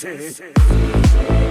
say.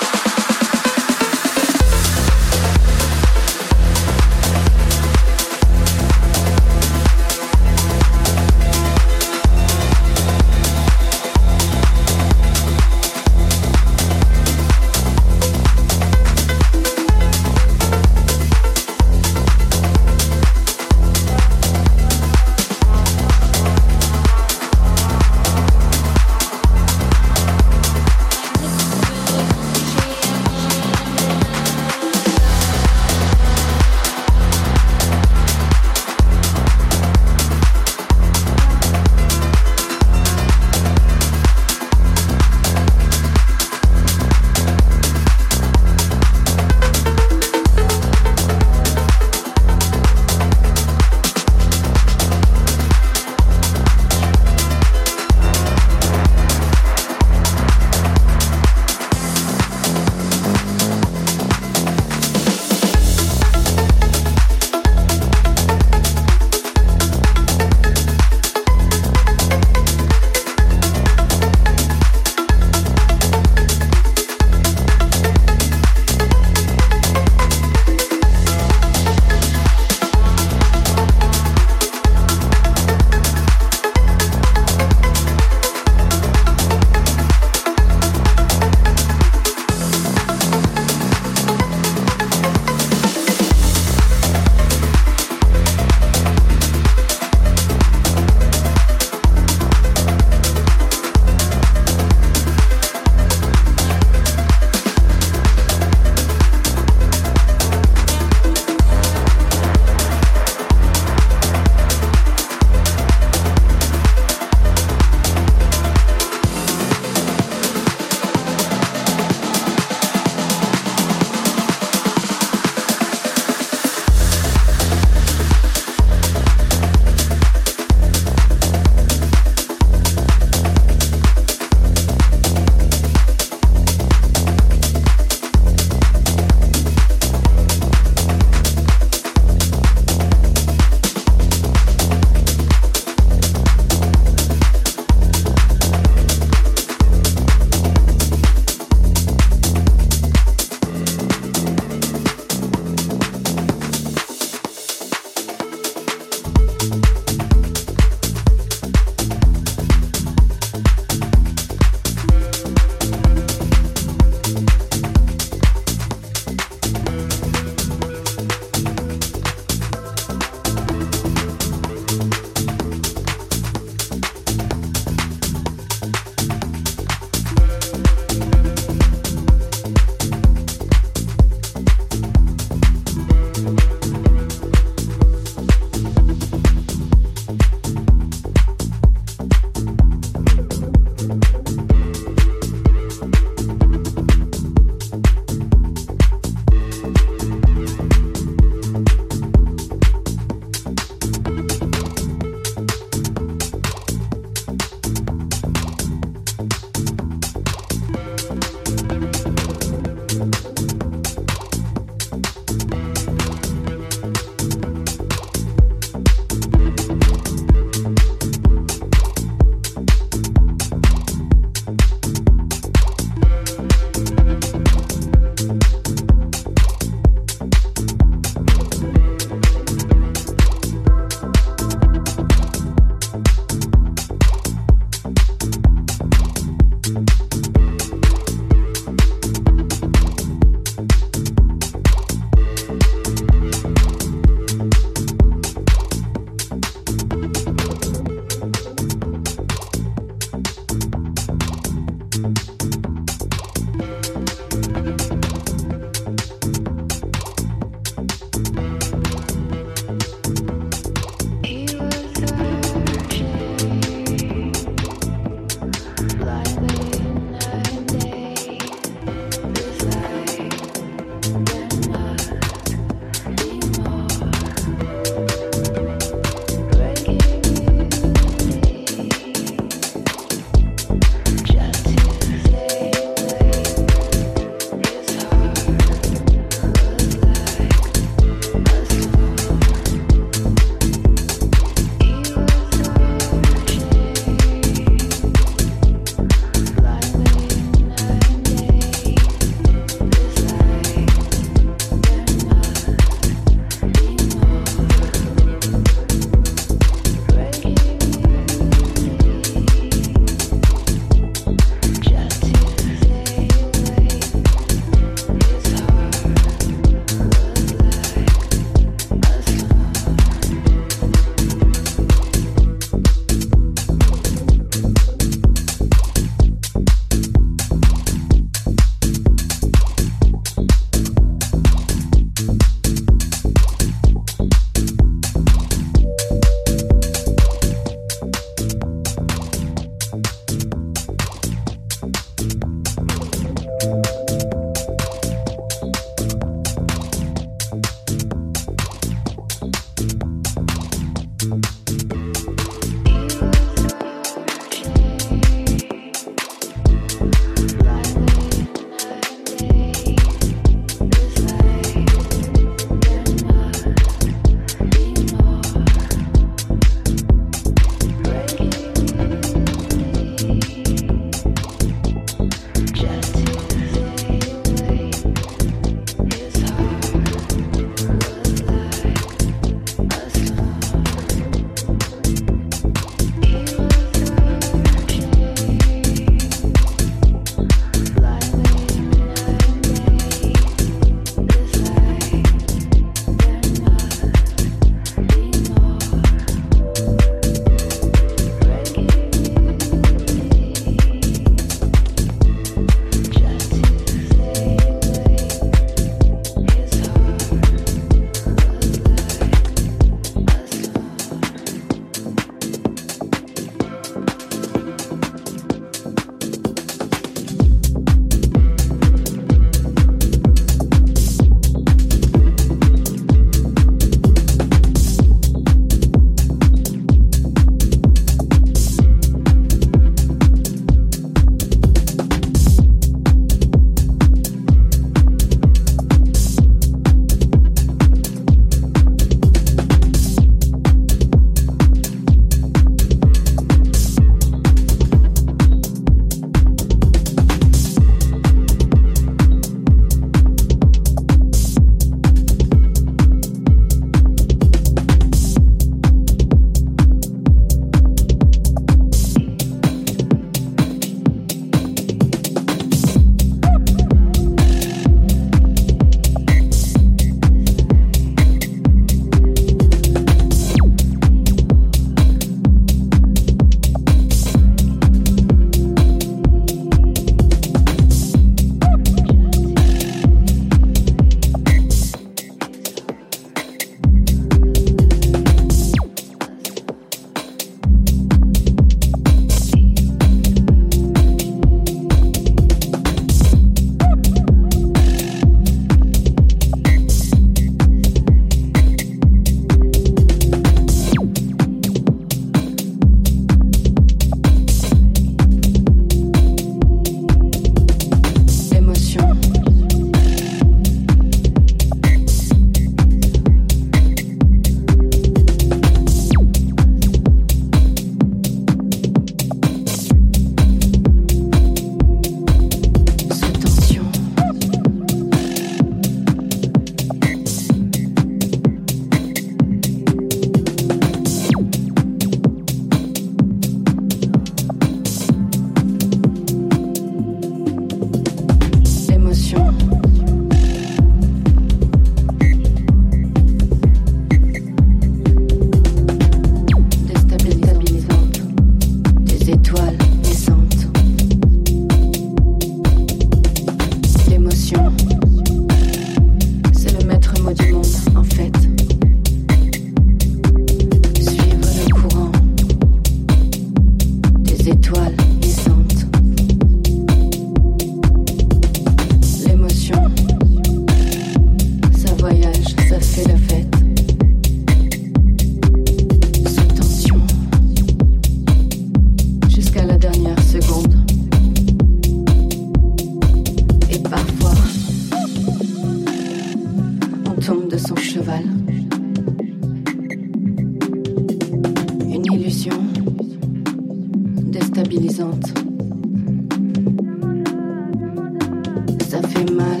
Ça fait mal.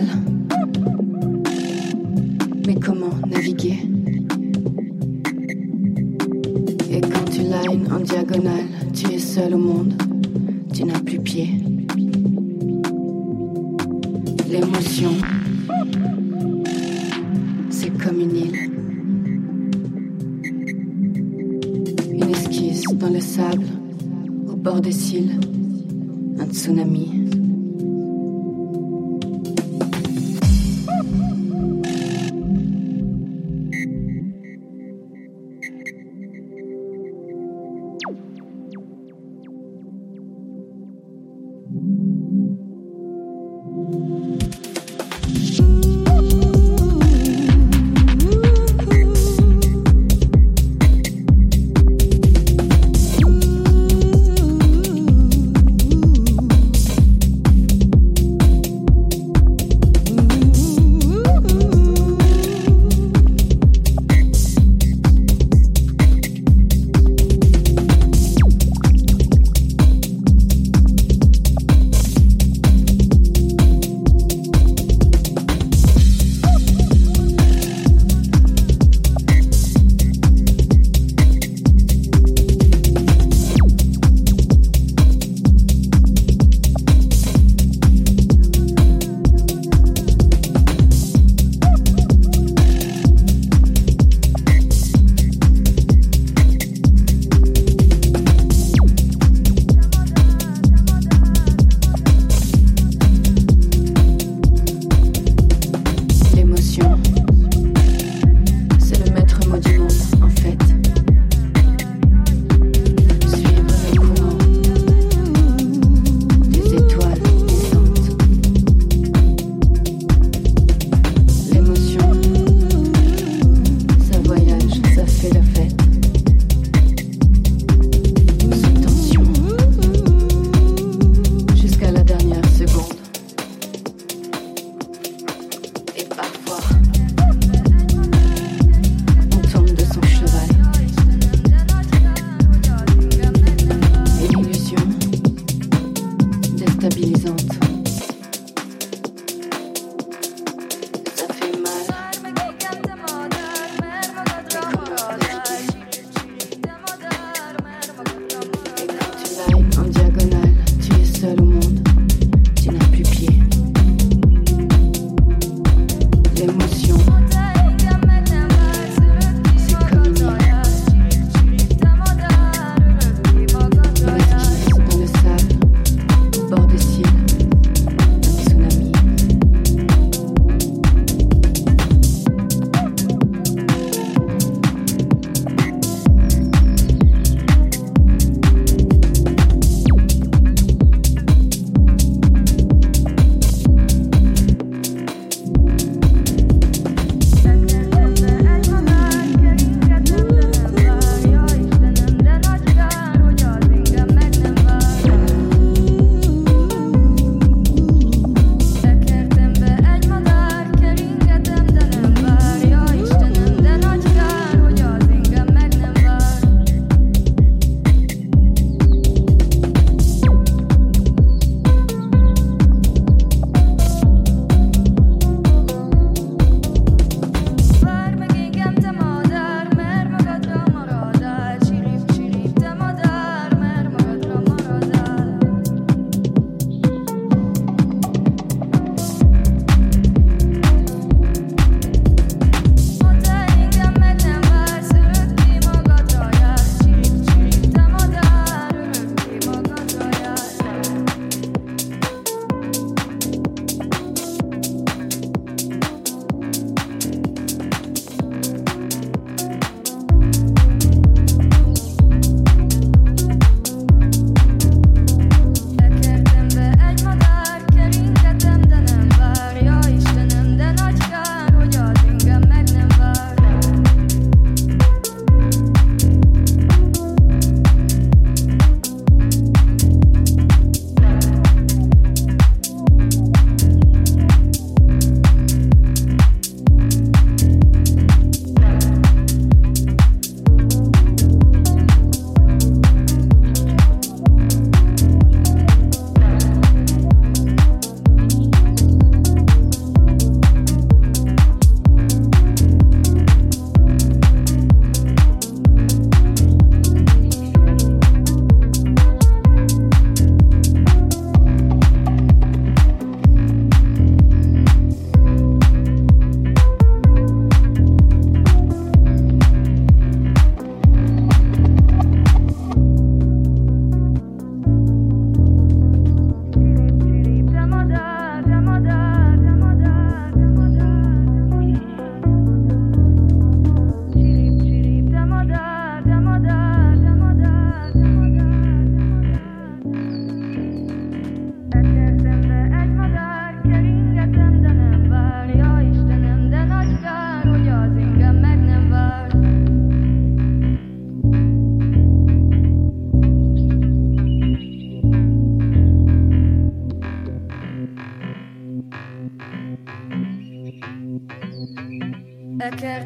Mais comment naviguer? Et quand tu lines en diagonale, tu es seul au monde, tu n'as plus pied. Tsunami.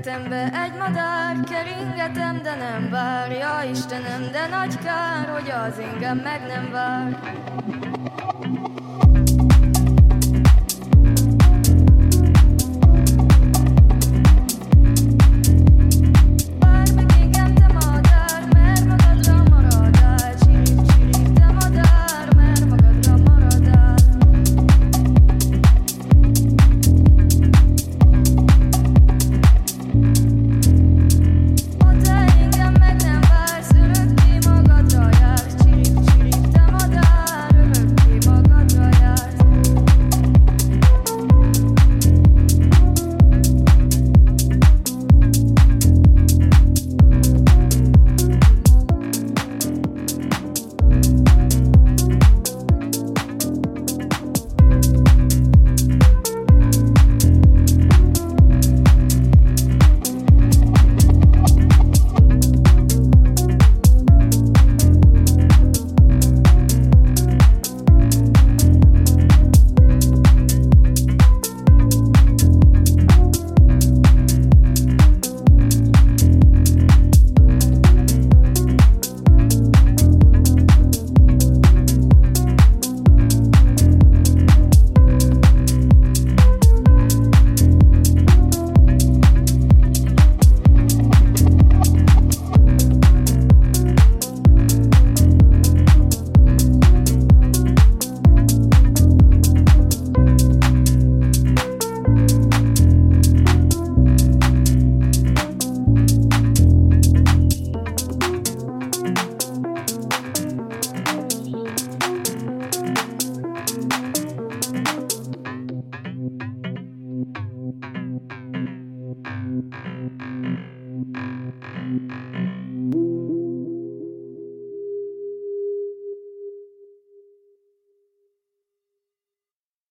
E kertembe egy madár, keringetem, de nem vár Ja Istenem, de nagy kár, hogy az ingem meg nem vár